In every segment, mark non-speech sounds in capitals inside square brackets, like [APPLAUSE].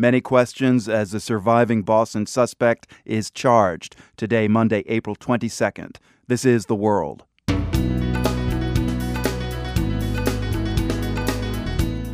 Many questions as the surviving Boston suspect is charged today, Monday, April 22nd. This is The World.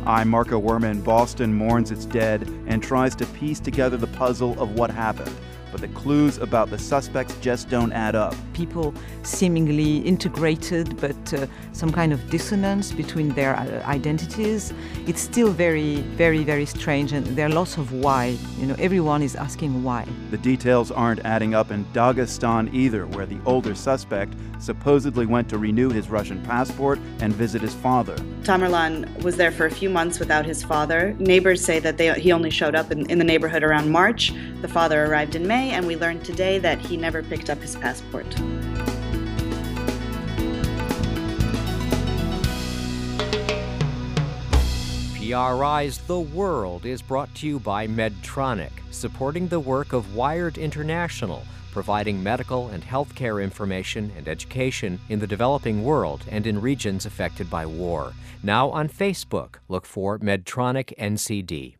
I'm Marco Werman. Boston mourns its dead and tries to piece together the puzzle of what happened but the clues about the suspects just don't add up. People seemingly integrated, but uh, some kind of dissonance between their uh, identities. It's still very, very, very strange, and there are lots of why. You know, everyone is asking why. The details aren't adding up in Dagestan either, where the older suspect supposedly went to renew his Russian passport and visit his father. Tamerlan was there for a few months without his father. Neighbors say that they, he only showed up in, in the neighborhood around March. The father arrived in May and we learned today that he never picked up his passport. PRI's The World is brought to you by Medtronic, supporting the work of Wired International, providing medical and healthcare information and education in the developing world and in regions affected by war. Now on Facebook, look for Medtronic NCD.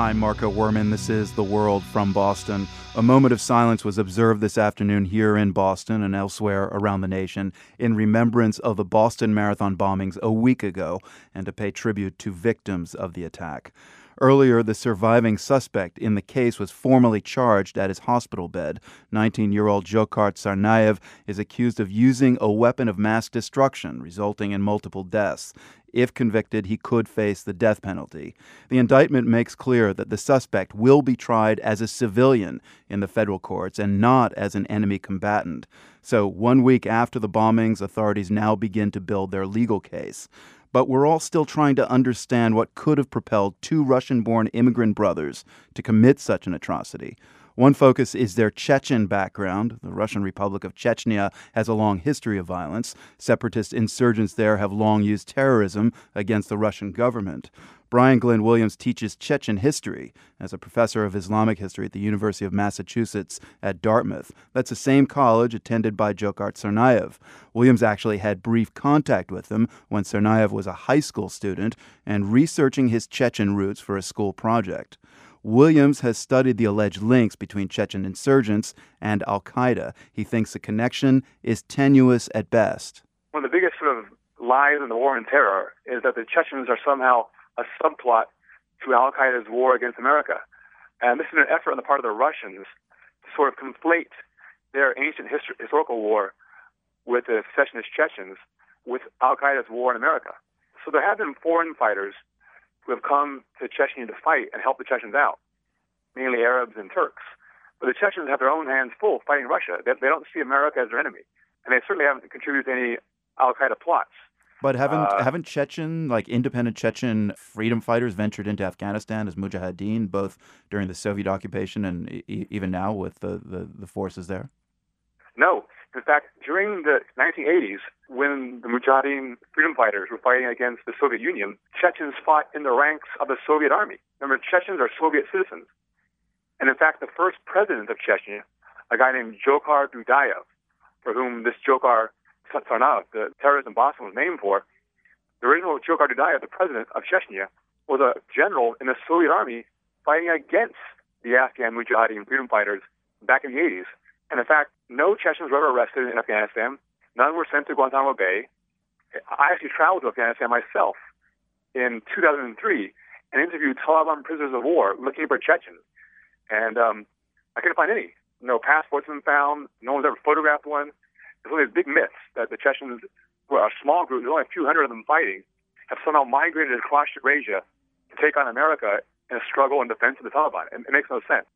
I'm Marco Werman. This is The World from Boston. A moment of silence was observed this afternoon here in Boston and elsewhere around the nation in remembrance of the Boston Marathon bombings a week ago and to pay tribute to victims of the attack. Earlier, the surviving suspect in the case was formally charged at his hospital bed. 19 year old Dzhokhar Tsarnaev is accused of using a weapon of mass destruction, resulting in multiple deaths. If convicted, he could face the death penalty. The indictment makes clear that the suspect will be tried as a civilian in the federal courts and not as an enemy combatant. So, one week after the bombings, authorities now begin to build their legal case. But we're all still trying to understand what could have propelled two Russian born immigrant brothers to commit such an atrocity. One focus is their Chechen background. The Russian Republic of Chechnya has a long history of violence. Separatist insurgents there have long used terrorism against the Russian government. Brian Glynn Williams teaches Chechen history as a professor of Islamic history at the University of Massachusetts at Dartmouth. That's the same college attended by Dzhokhar Tsarnaev. Williams actually had brief contact with him when Tsarnaev was a high school student and researching his Chechen roots for a school project. Williams has studied the alleged links between Chechen insurgents and Al Qaeda. He thinks the connection is tenuous at best. One of the biggest sort of lies in the war on terror is that the Chechens are somehow a subplot to Al Qaeda's war against America. And this is an effort on the part of the Russians to sort of conflate their ancient histor- historical war with the secessionist Chechens with Al Qaeda's war in America. So there have been foreign fighters who have come to Chechnya to fight and help the Chechens out, mainly Arabs and Turks. But the Chechens have their own hands full fighting Russia. They, they don't see America as their enemy, and they certainly haven't contributed to any Al Qaeda plots. But haven't uh, haven't Chechen like independent Chechen freedom fighters ventured into Afghanistan as mujahideen both during the Soviet occupation and e- even now with the, the, the forces there? In fact, during the 1980s, when the Mujahideen freedom fighters were fighting against the Soviet Union, Chechens fought in the ranks of the Soviet army. Remember, Chechens are Soviet citizens. And in fact, the first president of Chechnya, a guy named Dzhokhar Dudayev, for whom this Dzhokhar Tsarnaev, the terrorist in Boston, was named for, the original Dzhokhar Dudayev, the president of Chechnya, was a general in the Soviet army fighting against the Afghan Mujahideen freedom fighters back in the 80s. And in fact, no Chechens were ever arrested in Afghanistan. None were sent to Guantanamo Bay. I actually traveled to Afghanistan myself in 2003 and interviewed Taliban prisoners of war looking for Chechens. And um, I couldn't find any. No passports been found. No one's ever photographed one. There's only this big myth that the Chechens, who are a small group, there's only a few hundred of them fighting, have somehow migrated across Eurasia to take on America in a struggle in defense of the Taliban. It, it makes no sense.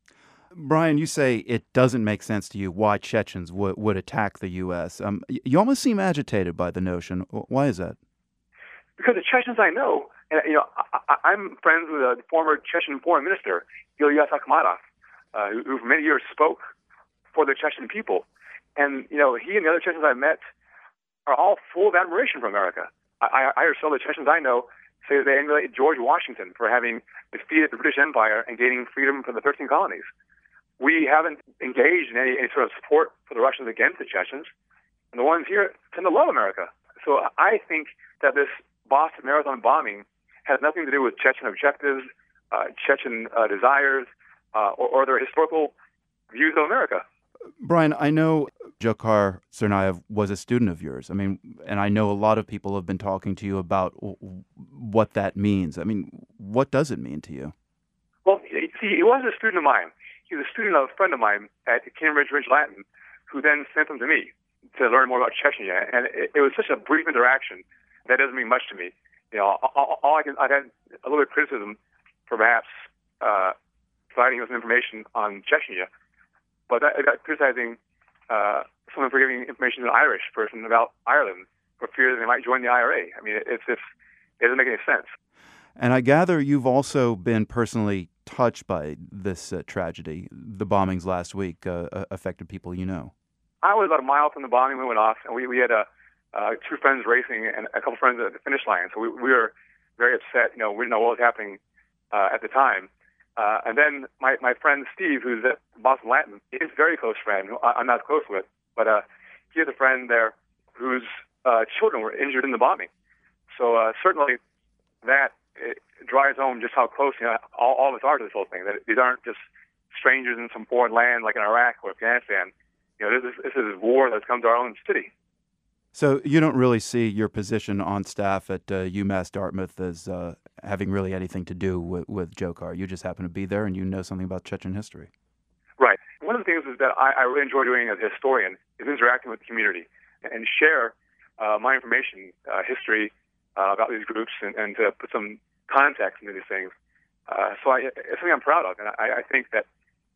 Brian, you say it doesn't make sense to you why Chechens would, would attack the U.S. Um, you almost seem agitated by the notion. Why is that? Because the Chechens I know, and you know, I, am friends with a former Chechen foreign minister, Ilyas Akhmadov, uh, who, who for many years spoke for the Chechen people. And you know, he and the other Chechens I've met are all full of admiration for America. I, I, I some of the Chechens I know say that they emulate George Washington for having defeated the British Empire and gaining freedom from the 13 colonies we haven't engaged in any, any sort of support for the Russians against the Chechens. And the ones here tend to love America. So I think that this Boston Marathon bombing has nothing to do with Chechen objectives, uh, Chechen uh, desires, uh, or, or their historical views of America. Brian, I know Dzhokhar Tsarnaev was a student of yours. I mean, and I know a lot of people have been talking to you about what that means. I mean, what does it mean to you? Well, see, he was a student of mine. He was a student of a friend of mine at Cambridge Rindge Latin, who then sent them to me to learn more about Chechnya. And it, it was such a brief interaction that doesn't mean much to me. You know, all, all I can, I had a little bit of criticism for perhaps uh, providing us information on Chechnya, but I got criticizing uh, someone for giving information to an Irish person about Ireland for fear that they might join the IRA. I mean, it's just it doesn't make any sense. And I gather you've also been personally touched by this uh, tragedy. The bombings last week uh, affected people you know. I was about a mile from the bombing when it went off, and we, we had a, uh, two friends racing and a couple friends at the finish line. So we, we were very upset. You know, we didn't know what was happening uh, at the time. Uh, and then my, my friend Steve, who's at Boston Latin, is a very close friend, who I'm not close with, but uh, he has a friend there whose uh, children were injured in the bombing. So uh, certainly that it drives home just how close you know, all, all of us are to this whole thing. That these aren't just strangers in some foreign land like in Iraq or Afghanistan. You know, this is, this is war that's come to our own city. So you don't really see your position on staff at uh, UMass Dartmouth as uh, having really anything to do with, with Dzhokhar. You just happen to be there and you know something about Chechen history. Right. One of the things is that I, I really enjoy doing as a historian is interacting with the community and share uh, my information, uh, history uh, about these groups, and, and to put some context into these things. Uh, so I, it's something I'm proud of, and I, I think that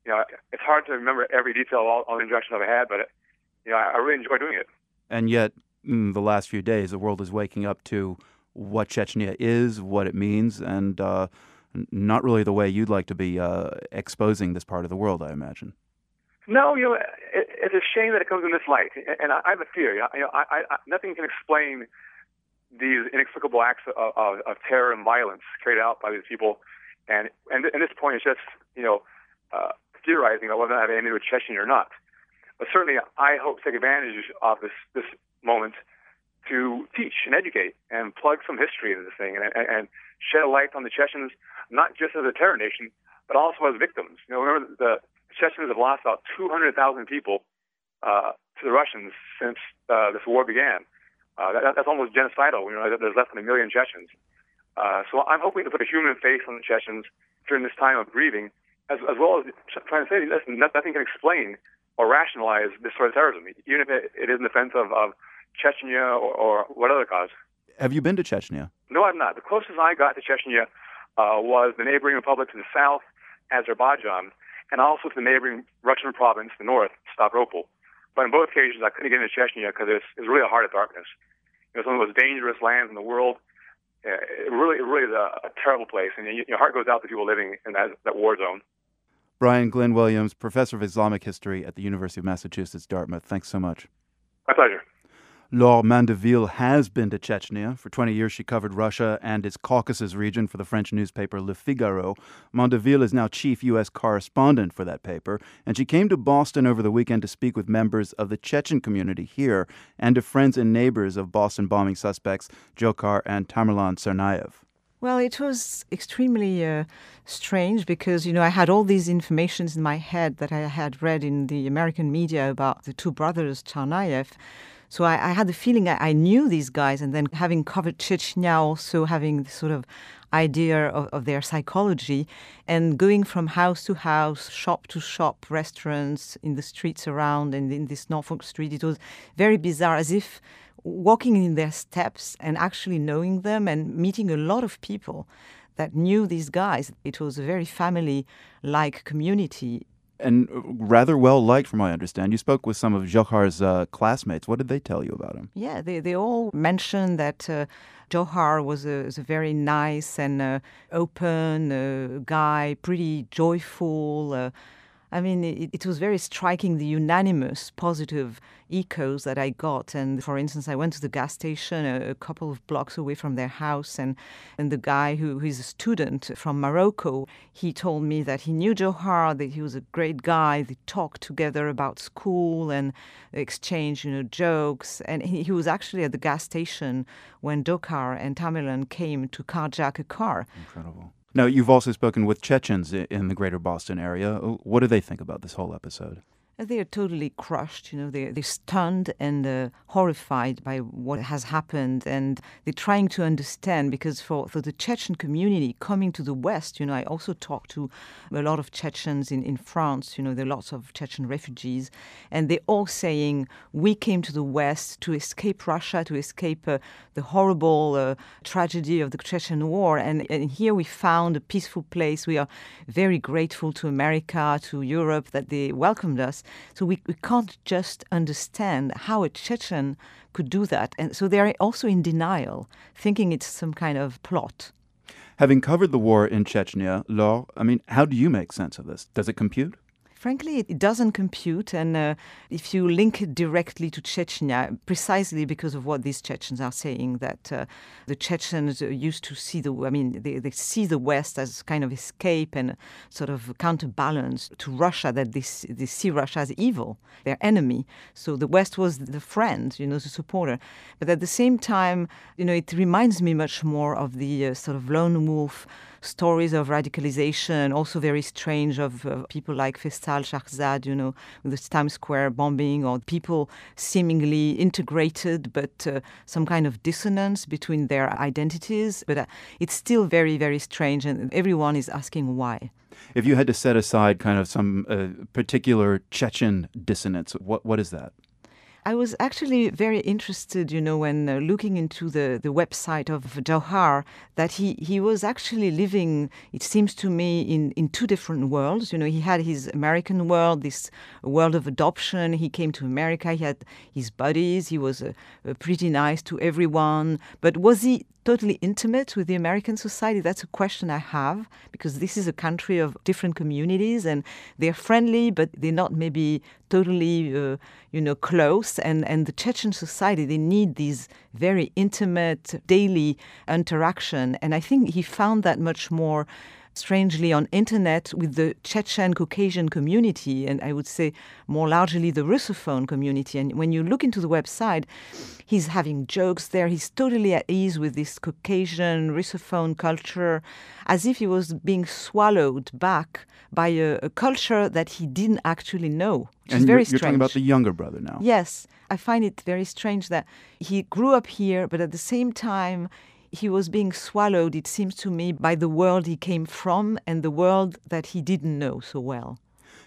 you know it's hard to remember every detail of all, all the interactions I've had, but it, you know I, I really enjoy doing it. And yet, in the last few days, the world is waking up to what Chechnya is, what it means, and uh, not really the way you'd like to be uh, exposing this part of the world, I imagine. No, you know, it, it's a shame that it comes in this light, and I, I have a theory. You know, I, I, nothing can explain these inexplicable acts of, of, of terror and violence carried out by these people, and and, and this point is just you know uh, theorizing about whether they have anything to do with Chechnya or not. But certainly, I hope to take advantage of this this moment to teach and educate and plug some history into this thing and, and, and shed a light on the Chechens, not just as a terror nation, but also as victims. You know, remember the Chechens have lost about 200,000 people uh, to the Russians since uh, this war began. Uh, that, that's almost genocidal. You know, there's less than a million Chechens. Uh, so I'm hoping to put a human face on the Chechens during this time of grieving, as, as well as trying to say, listen, nothing can explain or rationalize this sort of terrorism, even if it, it is in defense of, of Chechnya or, or what other cause. Have you been to Chechnya? No, I've not. The closest I got to Chechnya uh, was the neighboring republic to the south, Azerbaijan, and also to the neighboring Russian province, the north, Stavropol. But in both cases, I couldn't get into Chechnya because it's, it's really a heart of darkness. It was one of the most dangerous lands in the world. Uh, it really, it really is a, a terrible place, and your heart goes out to people living in that, that war zone. Brian Glynn Williams, professor of Islamic history at the University of Massachusetts, Dartmouth. Thanks so much. My pleasure. Laure Mandeville has been to Chechnya. For 20 years, she covered Russia and its Caucasus region for the French newspaper Le Figaro. Mandeville is now chief U.S. correspondent for that paper, and she came to Boston over the weekend to speak with members of the Chechen community here and to friends and neighbors of Boston bombing suspects Dzhokhar and Tamerlan Tsarnaev. Well, it was extremely uh, strange because, you know, I had all these informations in my head that I had read in the American media about the two brothers Tsarnaev. So I, I had the feeling I, I, knew these guys, and then having covered Chechnya, also having the sort of idea of, of their psychology, and going from house to house, shop to shop, restaurants in the streets around, and in this Norfolk Street, it was very bizarre, as if walking in their steps and actually knowing them and meeting a lot of people that knew these guys. It was a very family like community and rather well liked, from what I understand. You spoke with some of Dzhokhar's uh, classmates. What did they tell you about him? Yeah, they, they all mentioned that uh, Dzhokhar was a, was a very nice and uh, open uh, guy, pretty joyful. I mean, it, it, was very striking the unanimous positive echoes that I got. And for instance, I went to the gas station a, a couple of blocks away from their house, and, and the guy who, who is a student from Morocco, he told me that he knew Dzhokhar, that he was a great guy. They talked together about school and exchanged, you know, jokes. And he, he was actually at the gas station when Dzhokhar and Tamerlan came to carjack a car. Incredible. Now, you've also spoken with Chechens in the greater Boston area. What do they think about this whole episode? They are totally crushed, you know, they, they're stunned and uh, horrified by what has happened. And they're trying to understand because for, for the Chechen community coming to the West, you know, I also talked to a lot of Chechens in, in France, you know, there are lots of Chechen refugees. And they're all saying, we came to the West to escape Russia, to escape uh, the horrible uh, tragedy of the Chechen War. And, and here we found a peaceful place. We are very grateful to America, to Europe that they welcomed us. So we, we can't just understand how a Chechen could do that. And so they're also in denial, thinking it's some kind of plot. Having covered the war in Chechnya, Laure, I mean, how do you make sense of this? Does it compute? Frankly, it doesn't compute. And uh, if you link it directly to Chechnya, precisely because of what these Chechens are saying, that uh, the Chechens used to see the, I mean, they, they see the West as kind of escape and sort of counterbalance to Russia, that they, they see Russia as evil, their enemy. So the West was the friend, you know, the supporter. But at the same time, you know, it reminds me much more of the uh, sort of lone wolf stories of radicalization, also very strange of uh, people like Faisal Shahzad, you know, with the Times Square bombing, or people seemingly integrated, but uh, some kind of dissonance between their identities. But uh, it's still very, very strange, and everyone is asking why. If you had to set aside kind of some uh, particular Chechen dissonance, what what is that? I was actually very interested, you know, when uh, looking into the, the website of Dzhokhar, that he, he was actually living, it seems to me, in, in two different worlds. You know, he had his American world, this world of adoption. He came to America, he had his buddies, he was uh, uh, pretty nice to everyone. But was he totally intimate with the American society? That's a question I have because this is a country of different communities and they're friendly, but they're not maybe totally, uh, you know, close. And, and the Chechen society, they need these very intimate daily interaction. And I think he found that much more strangely on internet with the Chechen Caucasian community, and I would say more largely the Russophone community. And when you look into the website, he's having jokes there. He's totally at ease with this Caucasian Russophone culture, as if he was being swallowed back by a, a culture that he didn't actually know. Which and is very you're, you're talking about the younger brother now. Yes. I find it very strange that he grew up here, but at the same time, he was being swallowed, it seems to me, by the world he came from and the world that he didn't know so well.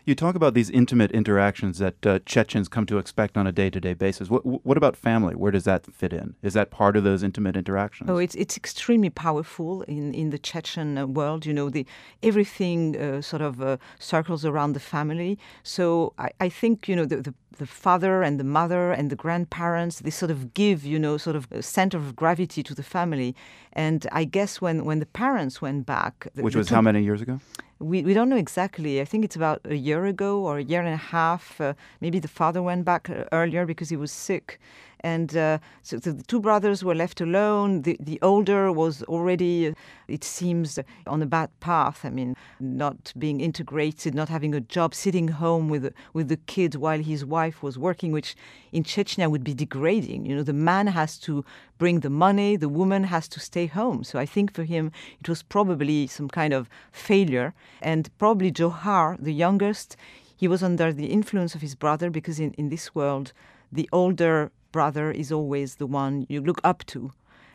You talk about these intimate interactions that uh, Chechens come to expect on a day-to-day basis. What, what about family? Where does that fit in? Is that part of those intimate interactions? Oh, it's it's extremely powerful in, in the Chechen uh, world. You know, the everything uh, sort of uh, circles around the family. So I, I think you know the, the the father and the mother and the grandparents they sort of give you know sort of a center of gravity to the family and i guess when when the parents went back which was how many years ago we, we don't know exactly. I think it's about a year ago or a year and a half. Uh, maybe the father went back uh, earlier because he was sick. And uh, so the two brothers were left alone. The, the older was already, uh, it seems, on a bad path. I mean, not being integrated, not having a job, sitting home with, with the kid while his wife was working, which in Chechnya would be degrading. You know, the man has to bring the money, the woman has to stay home. So I think for him, it was probably some kind of failure. And probably Dzhokhar, the youngest, he was under the influence of his brother because in, in this world, the older brother is always the one you look up to.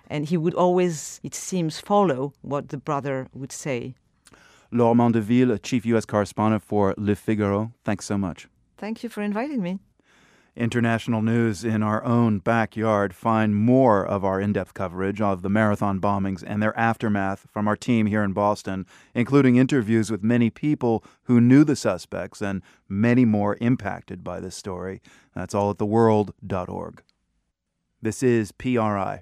And he would always, it seems, follow what the brother would say. Laure Mandeville, Chief U.S. Correspondent for Le Figaro, thanks so much. Thank you for inviting me. International news in our own backyard. Find more of our in depth coverage of the marathon bombings and their aftermath from our team here in Boston, including interviews with many people who knew the suspects and many more impacted by this story. That's all at theworld.org. This is PRI.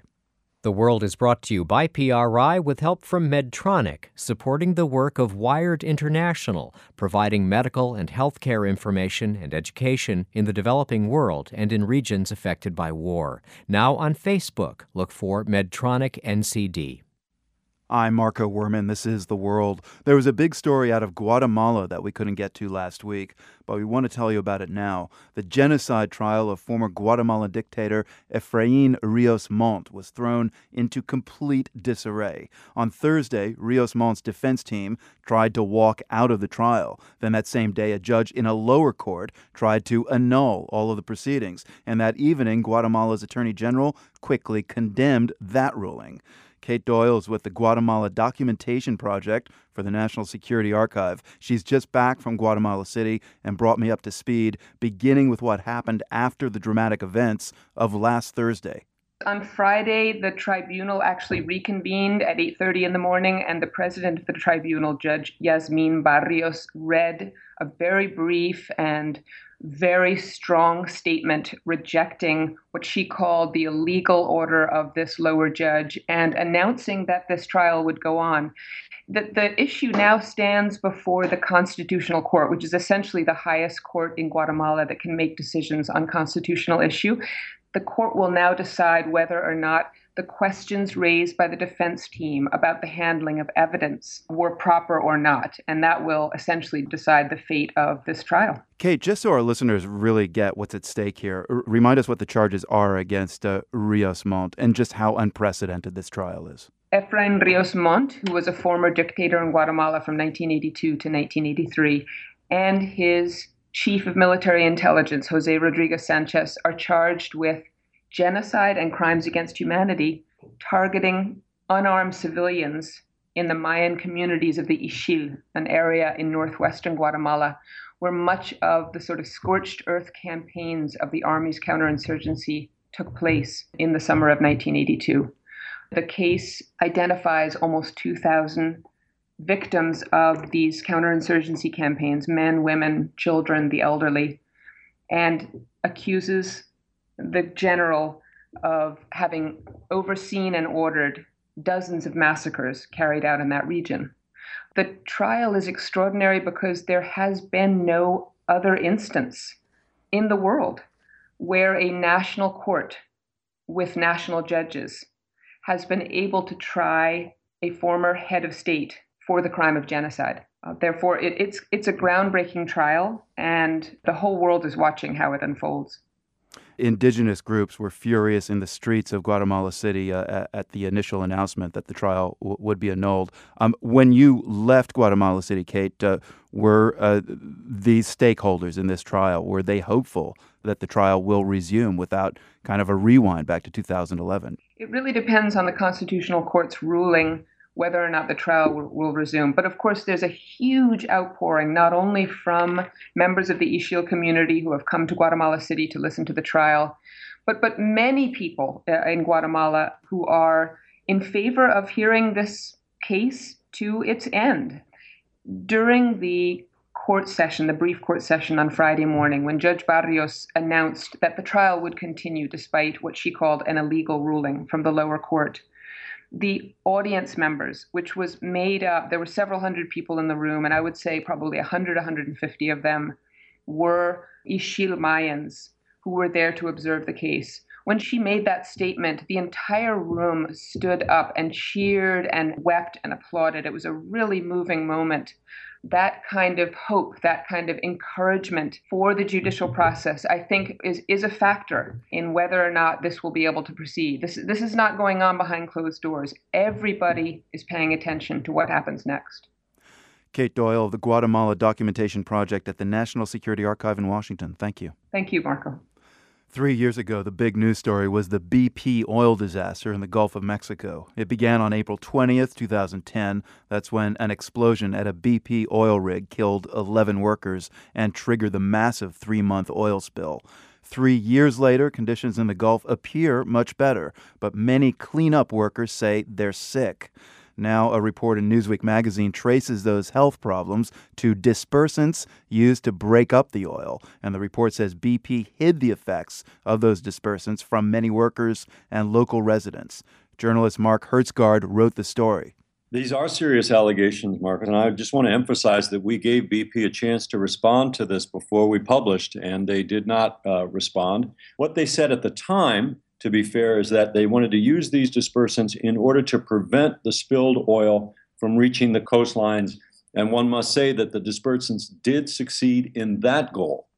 The World is brought to you by PRI with help from Medtronic, supporting the work of Wired International, providing medical and healthcare information and education in the developing world and in regions affected by war. Now on Facebook, look for Medtronic NCD. I'm Marco Werman. This is The World. There was a big story out of Guatemala that we couldn't get to last week, but we want to tell you about it now. The genocide trial of former Guatemalan dictator Efrain Rios Montt was thrown into complete disarray. On Thursday, Rios Montt's defense team tried to walk out of the trial. Then that same day, a judge in a lower court tried to annul all of the proceedings. And that evening, Guatemala's attorney general quickly condemned that ruling. Kate Doyle is with the Guatemala Documentation Project for the National Security Archive. She's just back from Guatemala City and brought me up to speed, beginning with what happened after the dramatic events of last Thursday. On Friday, the tribunal actually reconvened at 8:30 in the morning, and the president of the tribunal, Judge Yasmin Barrios, read a very brief and very strong statement rejecting what she called the illegal order of this lower judge and announcing that this trial would go on. The, the issue now stands before the Constitutional Court, which is essentially the highest court in Guatemala that can make decisions on constitutional issue. The court will now decide whether or not the questions raised by the defense team about the handling of evidence were proper or not. And that will essentially decide the fate of this trial. Kate, just so our listeners really get what's at stake here, r- remind us what the charges are against uh, Rios Montt and just how unprecedented this trial is. Efrain Rios Montt, who was a former dictator in Guatemala from 1982 to 1983, and his chief of military intelligence, Jose Rodriguez Sanchez, are charged with genocide and crimes against humanity targeting unarmed civilians in the Mayan communities of the Ixil, an area in northwestern Guatemala where much of the sort of scorched earth campaigns of the Army's counterinsurgency took place in the summer of 1982. The case identifies almost 2,000 victims of these counterinsurgency campaigns men, women, children, the elderly and accuses the general of having overseen and ordered dozens of massacres carried out in that region. The trial is extraordinary because there has been no other instance in the world where a national court with national judges has been able to try a former head of state for the crime of genocide. Uh, therefore, it, it's it's a groundbreaking trial, and the whole world is watching how it unfolds indigenous groups were furious in the streets of Guatemala City uh, at the initial announcement that the trial w- would be annulled. Um, when you left Guatemala City, Kate, uh, were uh, these stakeholders in this trial were they hopeful that the trial will resume without kind of a rewind back to 2011? It really depends on the Constitutional Court's ruling whether or not the trial will, will, resume. But of course, there's a huge outpouring, not only from members of the Ixil community who have come to Guatemala City to listen to the trial, but, but many people uh, in Guatemala who are in favor of hearing this case to its end. During the court session, the brief court session on Friday morning, when Judge Barrios announced that the trial would continue despite what she called an illegal ruling from the lower court, the audience members, which was made up, there were several hundred people in the room, and I would say probably 100, 150 of them were Ixil Mayans who were there to observe the case. When she made that statement, the entire room stood up and cheered and wept and applauded. It was a really moving moment that kind of hope, that kind of encouragement for the judicial mm-hmm. process, I think is, is a factor in whether or not this will be able to proceed. This, this is not going on behind closed doors. Everybody is paying attention to what happens next. Kate Doyle of the Guatemala Documentation Project at the National Security Archive in Washington. Thank you. Thank you, Marco. Three years ago, the big news story was the BP oil disaster in the Gulf of Mexico. It began on April 20th, 2010. That's when an explosion at a BP oil rig killed 11 workers and triggered the massive three month oil spill. Three years later, conditions in the Gulf appear much better, but many cleanup workers say they're sick. Now, a report in Newsweek magazine traces those health problems to dispersants used to break up the oil. And the report says BP hid the effects of those dispersants from many workers and local residents. Journalist Mark Hertsgaard wrote the story. These are serious allegations, Marcus, and I just want to emphasize that we gave BP a chance to respond to this before we published, and they did not uh, respond. What they said at the time, to be fair, is that they wanted to use these dispersants in order to prevent the spilled oil from reaching the coastlines. And one must say that the dispersants did succeed in that goal.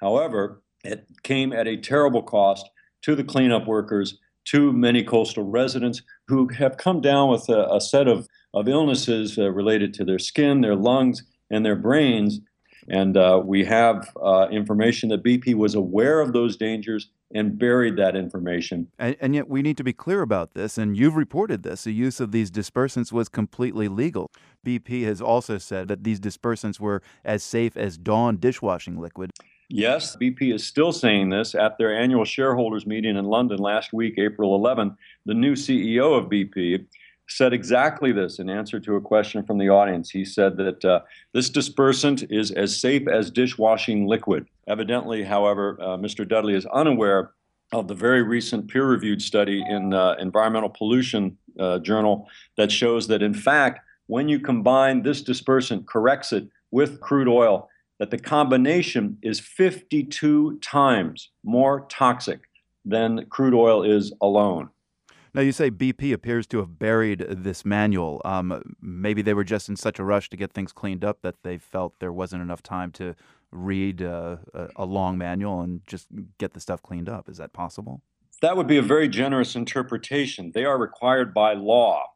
However, it came at a terrible cost to the cleanup workers, to many coastal residents who have come down with a, a set of of illnesses uh, related to their skin, their lungs, and their brains. And uh, we have uh, information that BP was aware of those dangers and buried that information. And, and, yet, we need to be clear about this, and you've reported this. The use of these dispersants was completely legal. BP has also said that these dispersants were as safe as Dawn dishwashing liquid. Yes, BP is still saying this. At their annual shareholders meeting in London last week, April 11, the new CEO of BP said exactly this in answer to a question from the audience. He said that uh, this dispersant is as safe as dishwashing liquid. Evidently, however, uh, Mr. Dudley is unaware of the very recent peer reviewed study in uh, Environmental Pollution uh, Journal that shows that, in fact, when you combine this dispersant, Corexit with crude oil, that the combination is 52 times more toxic than crude oil is alone. Now, you say BP appears to have buried this manual. Um, maybe they were just in such a rush to get things cleaned up that they felt there wasn't enough time to read uh, a long manual and just get the stuff cleaned up. Is that possible? That would be a very generous interpretation. They are required by law.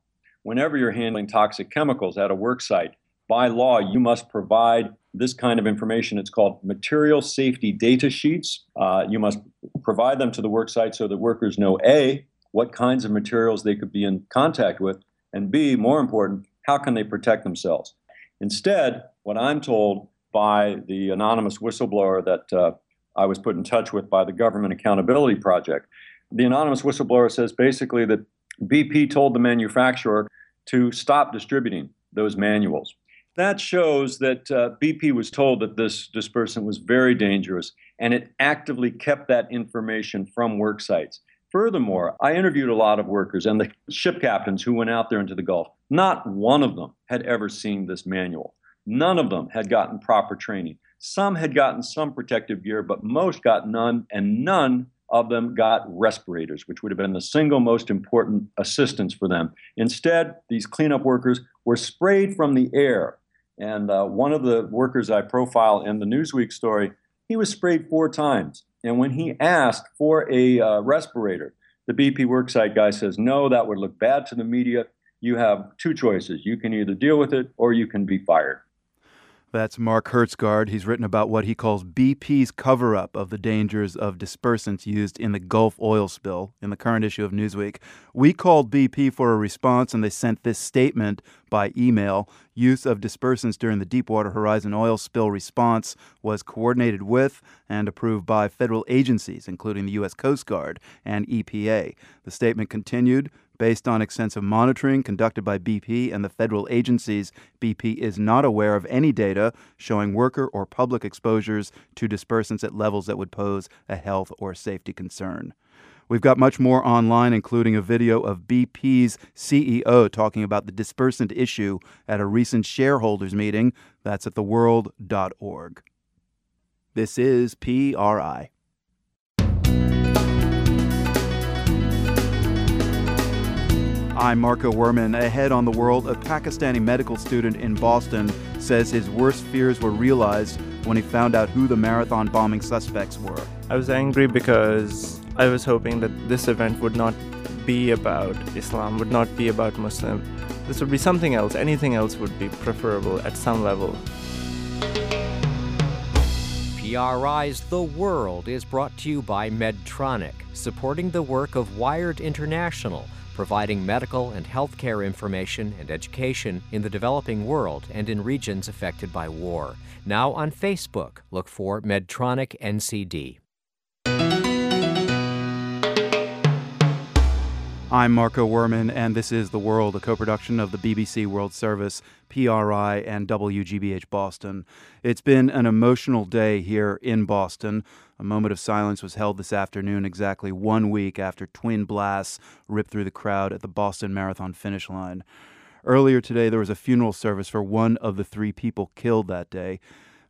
Whenever you're handling toxic chemicals at a work site, by law, you must provide this kind of information. It's called material safety data sheets. Uh, you must provide them to the work site so that workers know A, what kinds of materials they could be in contact with, and B, more important, how can they protect themselves? Instead, what I'm told by the anonymous whistleblower that uh, I was put in touch with by the Government Accountability Project, the anonymous whistleblower says basically that BP told the manufacturer to stop distributing those manuals. That shows that uh, BP was told that this dispersant was very dangerous and it actively kept that information from work sites. Furthermore, I interviewed a lot of workers and the ship captains who went out there into the Gulf. Not one of them had ever seen this manual. None of them had gotten proper training. Some had gotten some protective gear, but most got none, and none of them got respirators, which would have been the single most important assistance for them. Instead, these cleanup workers were sprayed from the air. And uh, one of the workers I profile in the Newsweek story, he was sprayed four times. And when he asked for a uh, respirator, the BP worksite guy says, no, that would look bad to the media. You have two choices. You can either deal with it or you can be fired. That's Mark Hertsgaard. He's written about what he calls BP's cover up of the dangers of dispersants used in the Gulf oil spill in the current issue of Newsweek. We called BP for a response, and they sent this statement by email. Use of dispersants during the Deepwater Horizon oil spill response was coordinated with and approved by federal agencies, including the U.S. Coast Guard and EPA. The statement continued Based on extensive monitoring conducted by BP and the federal agencies, BP is not aware of any data showing worker or public exposures to dispersants at levels that would pose a health or safety concern. We've got much more online, including a video of BP's CEO talking about the dispersant issue at a recent shareholders meeting. That's at theworld.org. This is PRI. I'm Marco Werman. Ahead on the world, a Pakistani medical student in Boston says his worst fears were realized when he found out who the marathon bombing suspects were. I was angry because I was hoping that this event would not be about Islam, would not be about Muslim. This would be something else. Anything else would be preferable at some level. PRI's The World is brought to you by Medtronic, supporting the work of Wired International providing medical and healthcare information and education in the developing world and in regions affected by war. Now on Facebook, look for Medtronic NCD. I'm Marco Werman, and this is The World, a co production of the BBC World Service, PRI, and WGBH Boston. It's been an emotional day here in Boston. A moment of silence was held this afternoon, exactly one week after twin blasts ripped through the crowd at the Boston Marathon finish line. Earlier today, there was a funeral service for one of the three people killed that day.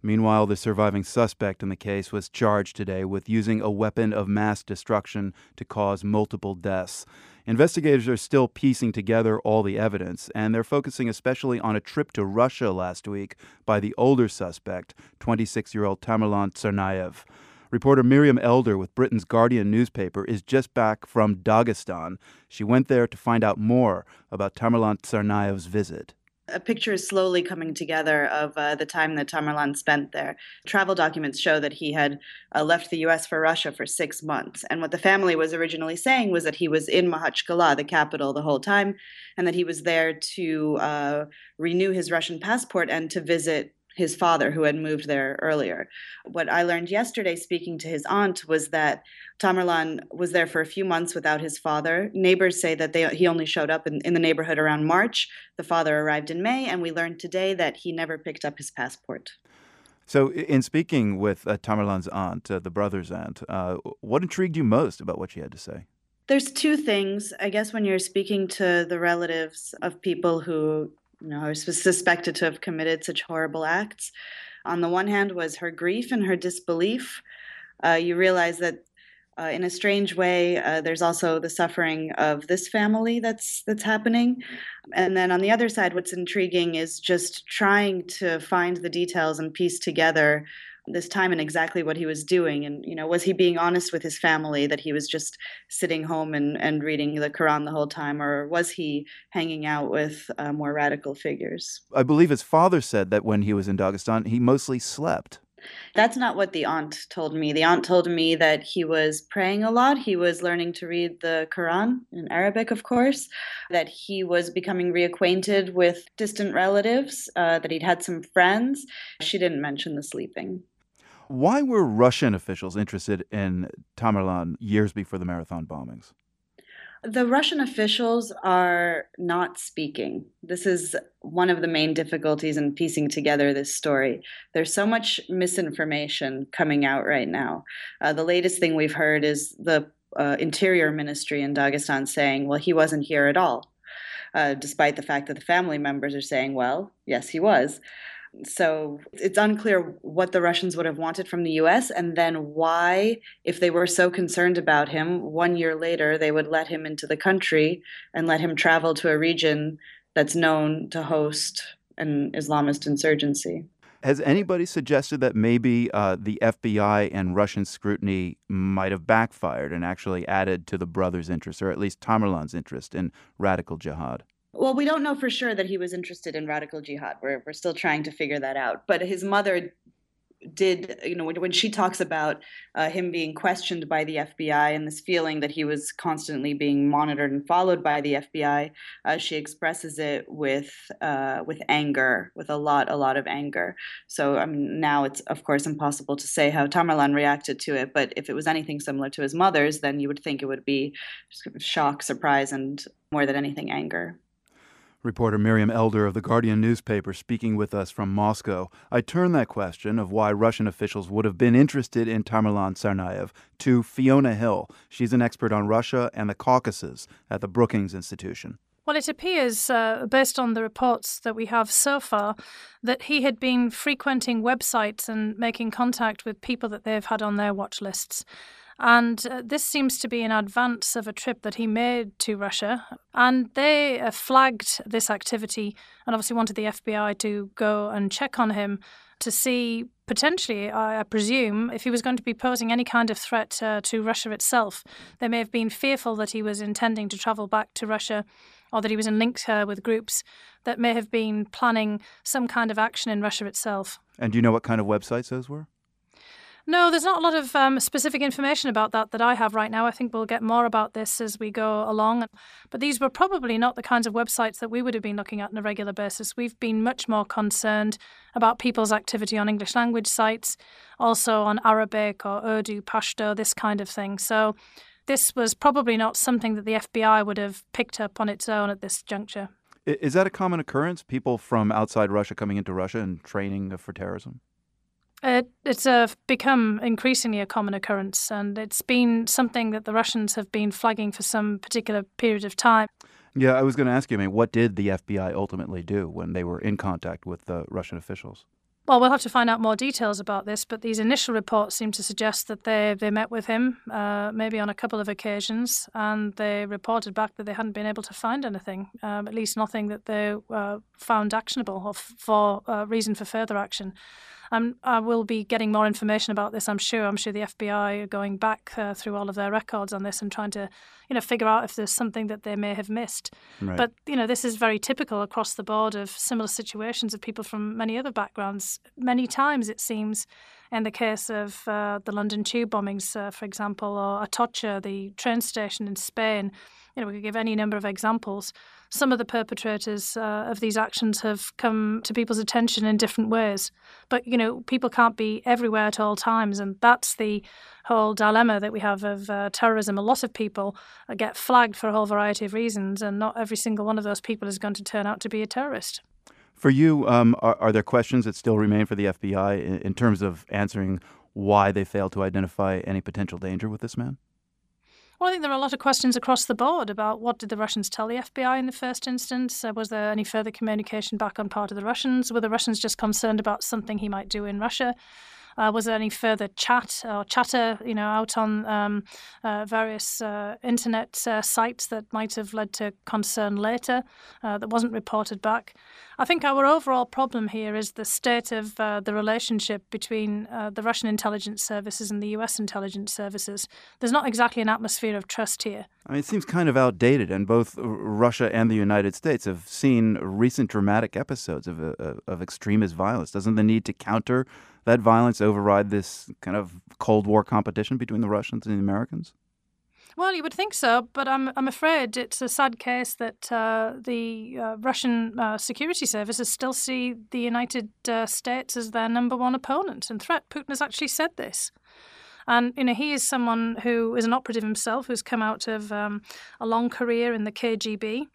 Meanwhile, the surviving suspect in the case was charged today with using a weapon of mass destruction to cause multiple deaths. Investigators are still piecing together all the evidence, and they're focusing especially on a trip to Russia last week by the older suspect, 26 year old Tamerlan Tsarnaev. Reporter Miriam Elder with Britain's Guardian newspaper is just back from Dagestan. She went there to find out more about Tamerlan Tsarnaev's visit a picture is slowly coming together of uh, the time that Tamerlan spent there. Travel documents show that he had uh, left the U.S. for Russia for six months. And what the family was originally saying was that he was in Makhachkala, the capital, the whole time, and that he was there to uh, renew his Russian passport and to visit his father, who had moved there earlier. What I learned yesterday, speaking to his aunt, was that Tamerlan was there for a few months without his father. Neighbors say that they, he only showed up in, in the neighborhood around March. The father arrived in May, and we learned today that he never picked up his passport. So, in speaking with uh, Tamerlan's aunt, uh, the brother's aunt, uh, what intrigued you most about what she had to say? There's two things. I guess when you're speaking to the relatives of people who you know, are suspected to have committed such horrible acts. On the one hand, was her grief and her disbelief. Uh, you realize that uh, in a strange way, uh, there's also the suffering of this family that's that's happening, and then on the other side, what's intriguing is just trying to find the details and piece together this time and exactly what he was doing and you know was he being honest with his family that he was just sitting home and, and reading the quran the whole time or was he hanging out with uh, more radical figures i believe his father said that when he was in dagestan he mostly slept that's not what the aunt told me. The aunt told me that he was praying a lot. He was learning to read the Quran in Arabic, of course, that he was becoming reacquainted with distant relatives, uh, that he'd had some friends. She didn't mention the sleeping. Why were Russian officials interested in Tamerlan years before the marathon bombings? The Russian officials are not speaking. This is one of the main difficulties in piecing together this story. There's so much misinformation coming out right now. Uh, the latest thing we've heard is the uh, Interior Ministry in Dagestan saying, well, he wasn't here at all, uh, despite the fact that the family members are saying, well, yes, he was. So it's unclear what the Russians would have wanted from the US and then why, if they were so concerned about him, one year later they would let him into the country and let him travel to a region that's known to host an Islamist insurgency. Has anybody suggested that maybe uh, the FBI and Russian scrutiny might have backfired and actually added to the brothers' interest, or at least Tamerlan's interest in radical jihad? Well, we don't know for sure that he was interested in radical jihad. We're, we're still trying to figure that out. But his mother did, you know, when, when she talks about uh, him being questioned by the FBI and this feeling that he was constantly being monitored and followed by the FBI, uh, she expresses it with uh, with anger, with a lot, a lot of anger. So, I mean, now it's of course impossible to say how Tamerlan reacted to it. But if it was anything similar to his mother's, then you would think it would be shock, surprise, and more than anything, anger. Reporter Miriam Elder of the Guardian newspaper speaking with us from Moscow. I turn that question of why Russian officials would have been interested in Tamerlan Tsarnaev to Fiona Hill. She's an expert on Russia and the Caucasus at the Brookings Institution. Well, it appears, uh, based on the reports that we have so far, that he had been frequenting websites and making contact with people that they've had on their watch lists. And uh, this seems to be in advance of a trip that he made to Russia. And they uh, flagged this activity and obviously wanted the FBI to go and check on him to see potentially, I presume, if he was going to be posing any kind of threat uh, to Russia itself. They may have been fearful that he was intending to travel back to Russia or that he was in links uh, with groups that may have been planning some kind of action in Russia itself. And do you know what kind of websites those were? No, there's not a lot of um, specific information about that that I have right now. I think we'll get more about this as we go along. But these were probably not the kinds of websites that we would have been looking at on a regular basis. We've been much more concerned about people's activity on English language sites, also on Arabic or Urdu, Pashto, this kind of thing. So this was probably not something that the FBI would have picked up on its own at this juncture. Is that a common occurrence? People from outside Russia coming into Russia and training for terrorism? It, it's uh, become increasingly a common occurrence, and it's been something that the Russians have been flagging for some particular period of time. Yeah, I was going to ask you, I mean, what did the FBI ultimately do when they were in contact with the Russian officials? Well, we'll have to find out more details about this, but these initial reports seem to suggest that they, they met with him, uh, maybe on a couple of occasions, and they reported back that they hadn't been able to find anything, um, at least nothing that they uh, found actionable or f- for uh, reason for further action. I'm, I will be getting more information about this. I'm sure. I'm sure the FBI are going back uh, through all of their records on this and trying to, you know, figure out if there's something that they may have missed. Right. But you know, this is very typical across the board of similar situations of people from many other backgrounds. Many times, it seems, in the case of uh, the London tube bombings, uh, for example, or Atocha, the train station in Spain. You know, we could give any number of examples some of the perpetrators uh, of these actions have come to people's attention in different ways. But, you know, people can't be everywhere at all times. And that's the whole dilemma that we have of uh, terrorism. A lot of people uh, get flagged for a whole variety of reasons, and not every single one of those people is going to turn out to be a terrorist. For you, um, are, are, there questions that still remain for the FBI in, in terms of answering why they failed to identify any potential danger with this man? Well, I think there are a lot of questions across the board about what did the Russians tell the FBI in the first instance? Uh, was there any further communication back on part of the Russians? Were the Russians just concerned about something he might do in Russia? Uh, was there any further chat or chatter, you know, out on um, uh, various uh, internet uh, sites that might have led to concern later uh, that wasn't reported back? I think our overall problem here is the state of the relationship between the Russian intelligence services and the U.S. intelligence services. There's not exactly an atmosphere of trust here. I mean, it seems kind of outdated, and both Russia and the United States have seen recent dramatic episodes of, of extremist violence. Doesn't the need to counter that violence override this kind of Cold War competition between the Russians and the Americans? Well, you would think so, but I'm I'm afraid it's a sad case that uh, the uh, Russian uh, security services still see the United uh, States as their number one opponent and threat. Putin has actually said this. And you know, he is someone who is an operative himself, who's come out of um, a long career in the KGB,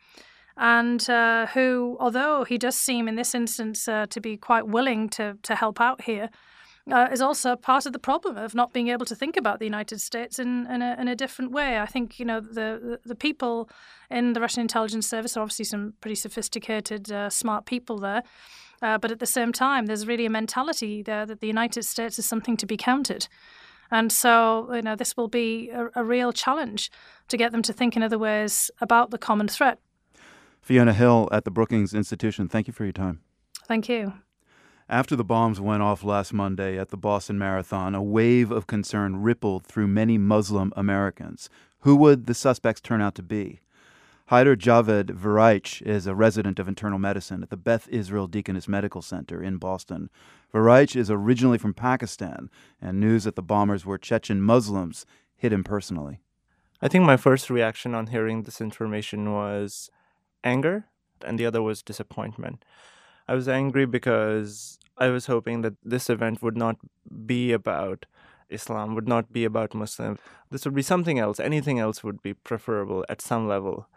and uh, who, although he does seem in this instance uh, to be quite willing to, to help out here, uh, is also part of the problem of not being able to think about the United States in, in, a, in a different way. I think you know the, the people in the Russian intelligence service are obviously some pretty sophisticated, uh, smart people there. Uh, but at the same time, there's really a mentality there that the United States is something to be counted. And so, you know, this will be a, a real challenge to get them to think in other ways about the common threat. Fiona Hill at the Brookings Institution, thank you for your time. Thank you. After the bombs went off last Monday at the Boston Marathon, a wave of concern rippled through many Muslim Americans. Who would the suspects turn out to be? Haider Javed Varaich is a resident of internal medicine at the Beth Israel Deaconess Medical Center in Boston. Varaich is originally from Pakistan, and news that the bombers were Chechen Muslims hit him personally. I think my first reaction on hearing this information was anger, and the other was disappointment. I was angry because I was hoping that this event would not be about Islam, would not be about Muslims. This would be something else. Anything else would be preferable at some level.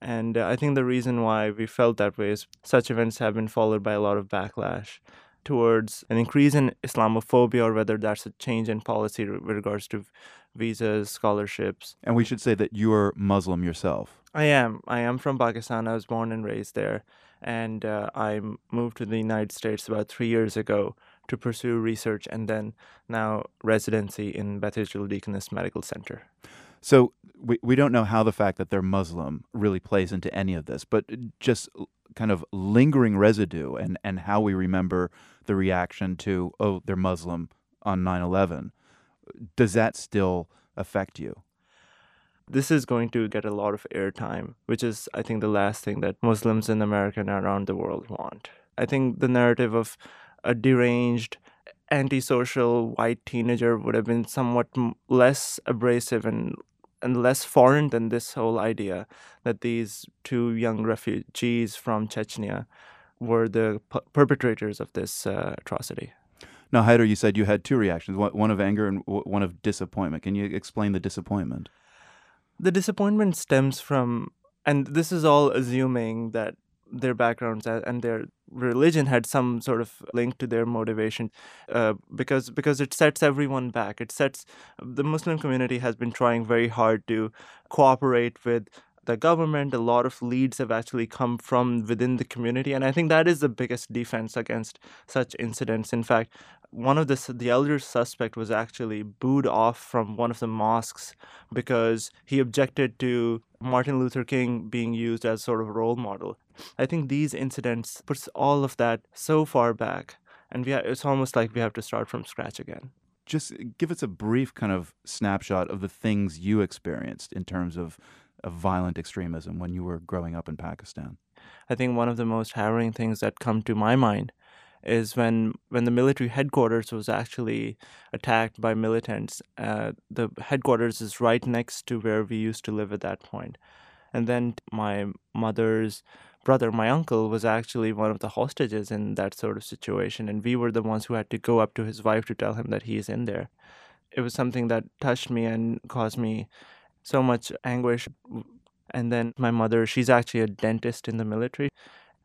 And I think the reason why we felt that way is such events have been followed by a lot of backlash towards an increase in Islamophobia, or whether that's a change in policy with regards to visas, scholarships. And we should say that you're Muslim yourself. I am. I am from Pakistan. I was born and raised there. And uh, I moved to the United States about three years ago to pursue research and then now residency in Beth Israel Deaconess Medical Center. So we, we don't know how the fact that they're Muslim really plays into any of this, but just kind of lingering residue and, and how we remember the reaction to, oh, they're Muslim on 9 11, does that still affect you? This is going to get a lot of airtime, which is, I think, the last thing that Muslims in America and around the world want. I think the narrative of a deranged, antisocial white teenager would have been somewhat less abrasive and and less foreign than this whole idea that these two young refugees from Chechnya were the perpetrators of this uh, atrocity. Now, Haider, you said you had two reactions one of anger and one of disappointment. Can you explain the disappointment? The disappointment stems from, and this is all assuming that their backgrounds and their religion had some sort of link to their motivation uh, because because it sets everyone back it sets the muslim community has been trying very hard to cooperate with the government a lot of leads have actually come from within the community and i think that is the biggest defense against such incidents in fact one of the the elder suspect was actually booed off from one of the mosques because he objected to Martin Luther King being used as sort of a role model. I think these incidents puts all of that so far back, and we ha- it's almost like we have to start from scratch again. Just give us a brief kind of snapshot of the things you experienced in terms of, of violent extremism when you were growing up in Pakistan. I think one of the most harrowing things that come to my mind is when when the military headquarters was actually attacked by militants. Uh, the headquarters is right next to where we used to live at that point. and then my mother's brother, my uncle, was actually one of the hostages in that sort of situation, and we were the ones who had to go up to his wife to tell him that he is in there. It was something that touched me and caused me so much anguish. And then my mother, she's actually a dentist in the military.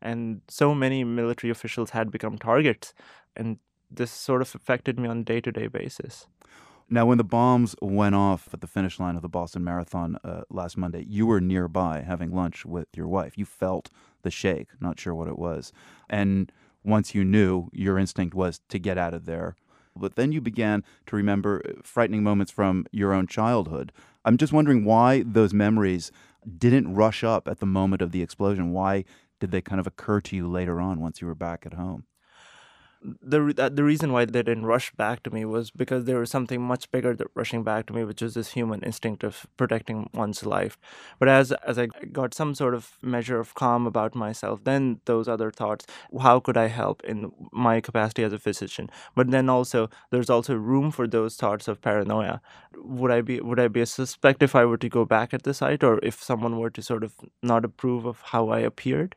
And so many military officials had become targets. And this sort of affected me on a day-to-day basis. Now when the bombs went off at the finish line of the boston marathon uh, last monday you were nearby having lunch with your wife. You felt the shake not sure what it was. And once you knew your instinct was to get out of there. But then you began to remember uh, frightening moments from your own childhood i'm just wondering why those memories didn't rush up at the moment of the explosion why did they kind of occur to you later on once you were back at home? The uh, the reason why they didn't rush back to me was because there was something much bigger that rushing back to me, which was this human instinct of protecting one's life. But as as I got some sort of measure of calm about myself, then those other thoughts: how could I help in my capacity as a physician? But then also there's also room for those thoughts of paranoia. Would I be would I be a suspect if I were to go back at the site, or if someone were to sort of not approve of how I appeared?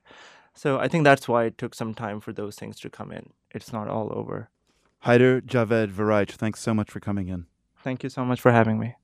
So I think that's why it took some time for those things to come in. It's not all over. Haider Javed Varaich, thanks so much for coming in. Thank you so much for having me.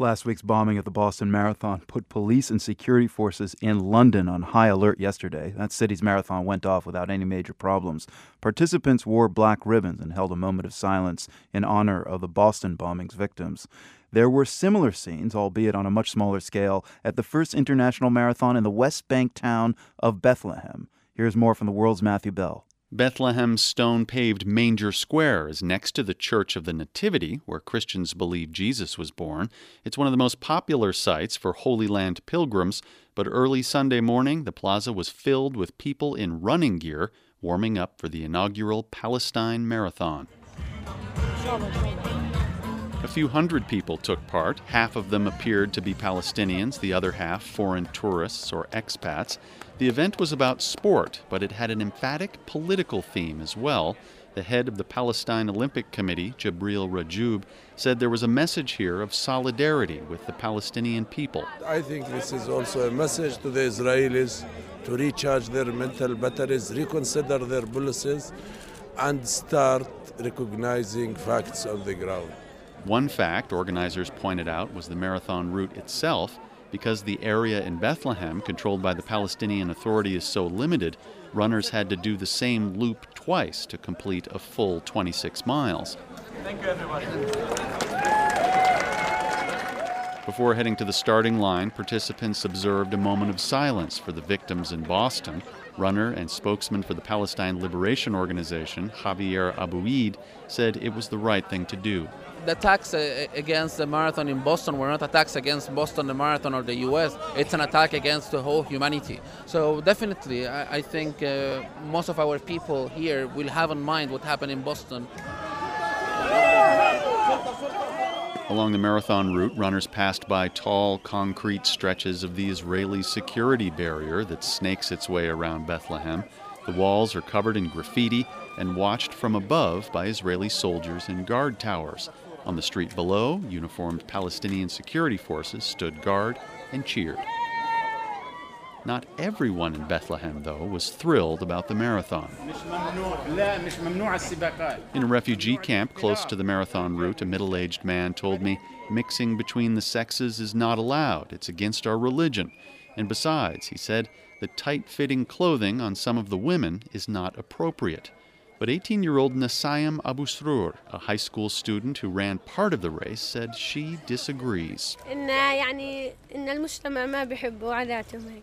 Last week's bombing at the Boston Marathon put police and security forces in London on high alert yesterday. That city's marathon went off without any major problems. Participants wore black ribbons and held a moment of silence in honor of the Boston bombing's victims. There were similar scenes, albeit on a much smaller scale, at the first international marathon in the West Bank town of Bethlehem. Here's more from the world's Matthew Bell. Bethlehem's stone paved Manger Square is next to the Church of the Nativity, where Christians believe Jesus was born. It's one of the most popular sites for Holy Land pilgrims, but early Sunday morning, the plaza was filled with people in running gear warming up for the inaugural Palestine Marathon. A few hundred people took part. Half of them appeared to be Palestinians, the other half foreign tourists or expats. The event was about sport, but it had an emphatic political theme as well. The head of the Palestine Olympic Committee, Jibril Rajoub, said there was a message here of solidarity with the Palestinian people. I think this is also a message to the Israelis to recharge their mental batteries, reconsider their policies, and start recognizing facts on the ground. One fact organizers pointed out was the marathon route itself. Because the area in Bethlehem, controlled by the Palestinian Authority, is so limited, runners had to do the same loop twice to complete a full 26 miles. Thank you, everybody. Before heading to the starting line, participants observed a moment of silence for the victims in Boston. Runner and spokesman for the Palestine Liberation Organization, Javier Abu Eid, said it was the right thing to do the attacks uh, against the marathon in Boston were not attacks against Boston, the marathon, or the U.S. It's an attack against the whole humanity. So definitely, I, I think uh, most of our people here will have in mind what happened in Boston. Along the marathon route, runners passed by tall concrete stretches of the Israeli security barrier that snakes its way around Bethlehem. The walls are covered in graffiti and watched from above by Israeli soldiers in guard towers. On the street below, uniformed Palestinian security forces stood guard and cheered. Not everyone in Bethlehem, though, was thrilled about the marathon. In a refugee camp close to the marathon route, a middle aged man told me mixing between the sexes is not allowed. It's against our religion. And besides, he said, the tight fitting clothing on some of the women is not appropriate. But 18 year old Nasayam Abu Srur, a high school student who ran part of the race, said she disagrees.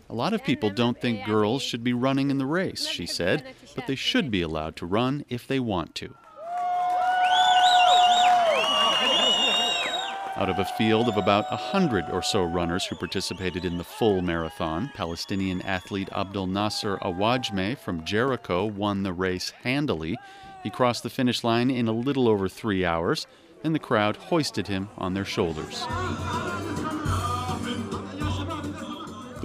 A lot of people don't think girls should be running in the race, she said, but they should be allowed to run if they want to. Out of a field of about a hundred or so runners who participated in the full marathon, Palestinian athlete Abdel Nasser Awajme from Jericho won the race handily. He crossed the finish line in a little over three hours, and the crowd hoisted him on their shoulders.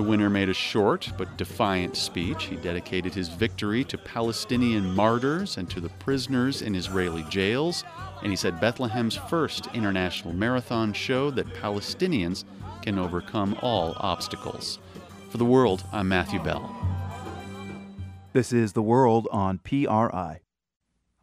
The winner made a short but defiant speech. He dedicated his victory to Palestinian martyrs and to the prisoners in Israeli jails and he said Bethlehem's first international marathon showed that Palestinians can overcome all obstacles. For the world, I'm Matthew Bell. This is The World on PRI.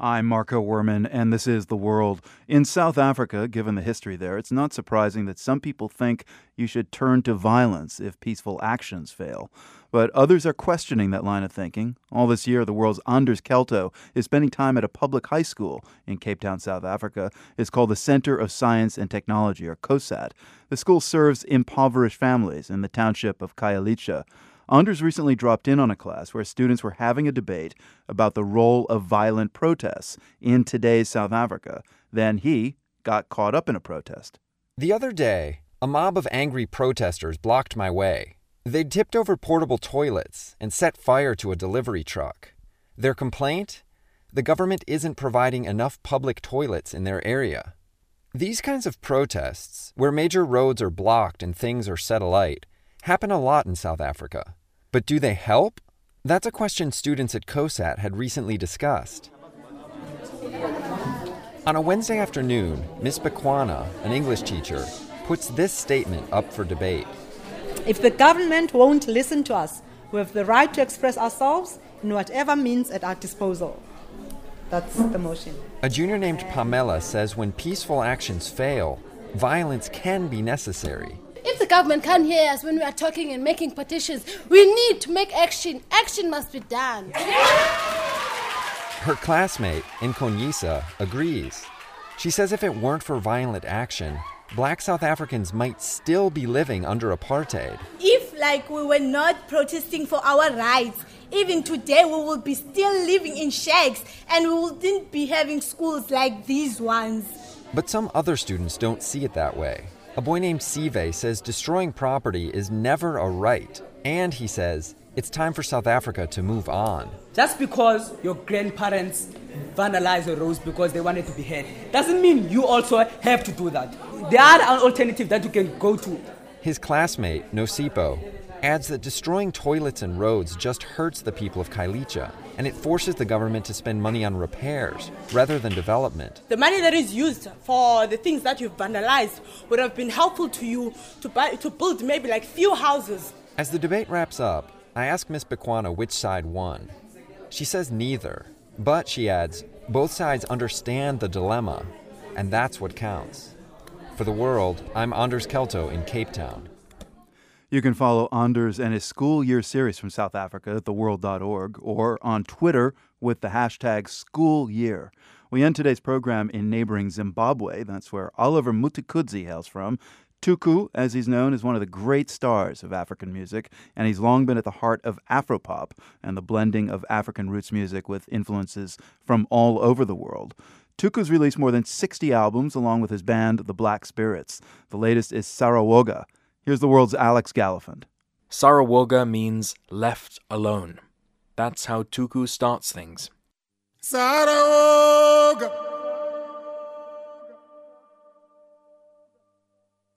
I'm Marco Werman, and this is The World. In South Africa, given the history there, it's not surprising that some people think you should turn to violence if peaceful actions fail. But others are questioning that line of thinking. All this year, the world's Anders Kelto is spending time at a public high school in Cape Town, South Africa. It's called the Center of Science and Technology, or COSAT. The school serves impoverished families in the township of Khayelitsha. Anders recently dropped in on a class where students were having a debate about the role of violent protests in today's South Africa. Then he got caught up in a protest. The other day, a mob of angry protesters blocked my way. They'd tipped over portable toilets and set fire to a delivery truck. Their complaint? The government isn't providing enough public toilets in their area. These kinds of protests, where major roads are blocked and things are set alight, happen a lot in South Africa. But do they help? That's a question students at COSAT had recently discussed. On a Wednesday afternoon, Miss Bekwana, an English teacher, puts this statement up for debate. If the government won't listen to us, we have the right to express ourselves in whatever means at our disposal. That's the motion. A junior named Pamela says when peaceful actions fail, violence can be necessary. If the government can't hear us when we are talking and making petitions, we need to make action. Action must be done. Her classmate, Nkonyisa, agrees. She says if it weren't for violent action, black South Africans might still be living under apartheid. If, like, we were not protesting for our rights, even today we would be still living in shacks and we wouldn't be having schools like these ones. But some other students don't see it that way. A boy named Sive says destroying property is never a right, and he says it's time for South Africa to move on. Just because your grandparents vandalized the roads because they wanted to be heard doesn't mean you also have to do that. There are an alternative that you can go to. His classmate, Nosipo, adds that destroying toilets and roads just hurts the people of Khayelitsha, and it forces the government to spend money on repairs rather than development. The money that is used for the things that you've vandalized would have been helpful to you to buy to build maybe like few houses. As the debate wraps up, I ask Miss Bekwana which side won. She says neither, but she adds, both sides understand the dilemma, and that's what counts. For the world, I'm Anders Kelto in Cape Town. You can follow Anders and his school year series from South Africa at theworld.org or on Twitter with the hashtag SchoolYear. We end today's program in neighboring Zimbabwe. That's where Oliver Mutukudzi hails from. Tuku, as he's known, is one of the great stars of African music, and he's long been at the heart of Afropop and the blending of African roots music with influences from all over the world. Tuku's released more than 60 albums along with his band, The Black Spirits. The latest is Sarawoga. Here's the world's Alex Gallafent. Sarawoga means left alone. That's how Tuku starts things. Sarawoga.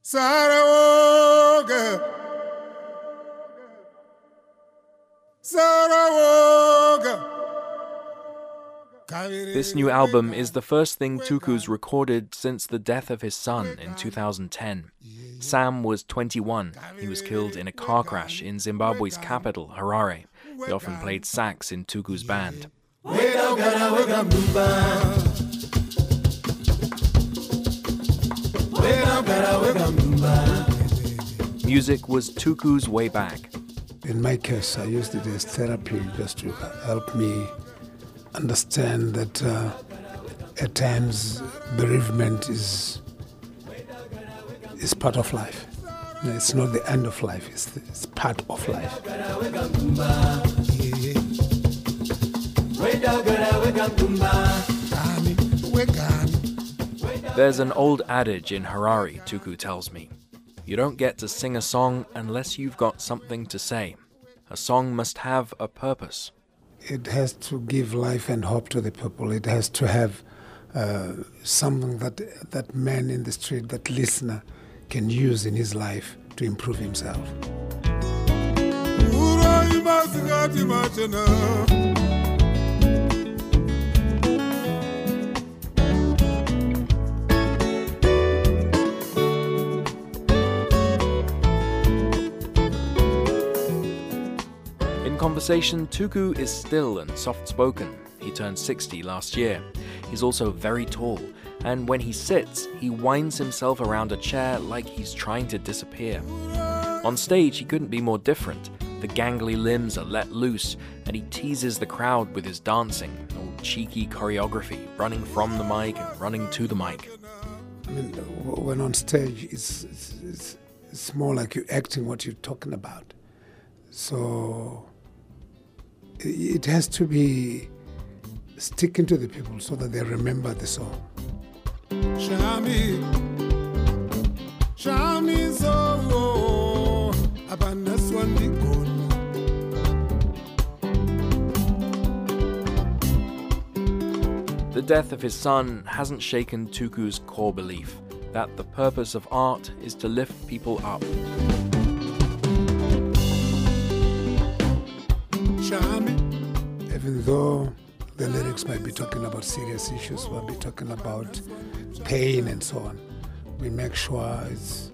Sarawoga. Sarawoga. This new album is the first thing Tuku's recorded since the death of his son in 2010. Sam was 21. He was killed in a car crash in Zimbabwe's capital, Harare. He often played sax in Tuku's band. Music was Tuku's way back. In my case, I used it as therapy just to help me understand that uh, at times bereavement is is part of life. It's not the end of life. It's, it's part of life. There's an old adage in Harare, Tuku tells me. You don't get to sing a song unless you've got something to say. A song must have a purpose. It has to give life and hope to the people. It has to have uh, something that that man in the street, that listener, can use in his life to improve himself. Conversation, Tuku is still and soft spoken. He turned 60 last year. He's also very tall, and when he sits, he winds himself around a chair like he's trying to disappear. On stage, he couldn't be more different. The gangly limbs are let loose, and he teases the crowd with his dancing, all cheeky choreography, running from the mic and running to the mic. I mean, when on stage, it's, it's, it's, more like you're acting what you're talking about. So it has to be sticking to the people so that they remember the song. Shami, Shami so, The death of his son hasn't shaken Tuku's core belief that the purpose of art is to lift people up. Even though the lyrics might be talking about serious issues, might be talking about pain and so on, we make sure it's,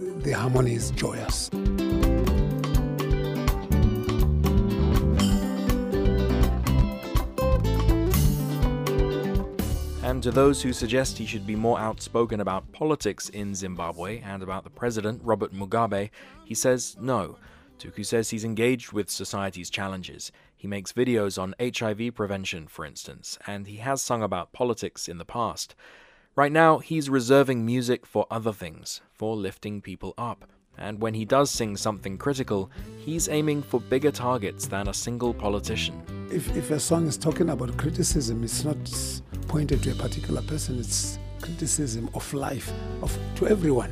the harmony is joyous. And to those who suggest he should be more outspoken about politics in Zimbabwe and about the president, Robert Mugabe, he says no. Tuku says he's engaged with society's challenges. He makes videos on HIV prevention, for instance, and he has sung about politics in the past. Right now, he's reserving music for other things, for lifting people up. And when he does sing something critical, he's aiming for bigger targets than a single politician. If, if a song is talking about criticism, it's not pointed to a particular person, it's criticism of life, of to everyone.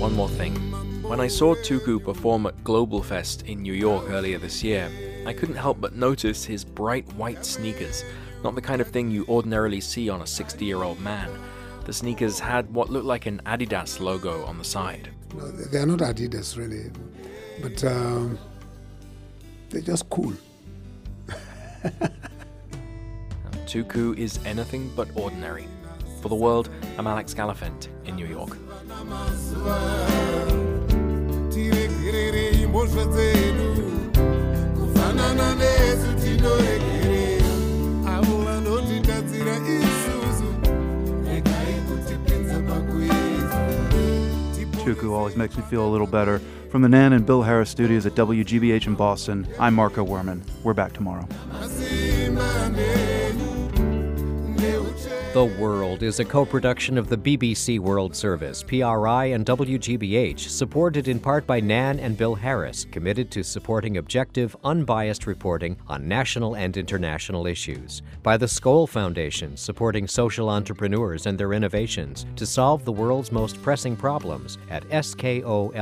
One more thing. When I saw Tuku perform at Global Fest in New York earlier this year, I couldn't help but notice his bright white sneakers, not the kind of thing you ordinarily see on a 60 year old man. The sneakers had what looked like an Adidas logo on the side. No, they're not Adidas, really, but um, they're just cool. [LAUGHS] Tuku is anything but ordinary. For the world, I'm Alex Gallafent in New York. Tuku always makes me feel a little better. From the Nan and Bill Harris studios at WGBH in Boston, I'm Marco Werman. We're back tomorrow. The World is a co production of the BBC World Service, PRI, and WGBH, supported in part by Nan and Bill Harris, committed to supporting objective, unbiased reporting on national and international issues. By the Skoll Foundation, supporting social entrepreneurs and their innovations to solve the world's most pressing problems at skoll.org.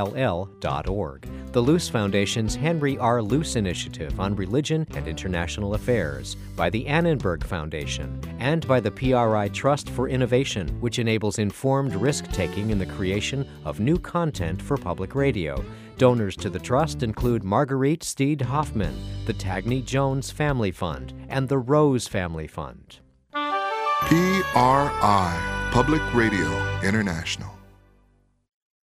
The Luce Foundation's Henry R. Luce Initiative on Religion and International Affairs. By the Annenberg Foundation. And by the PRI Trust for Innovation, which enables informed risk taking in the creation of new content for public radio. Donors to the trust include Marguerite Steed Hoffman, the Tagney Jones Family Fund, and the Rose Family Fund. PRI, Public Radio International.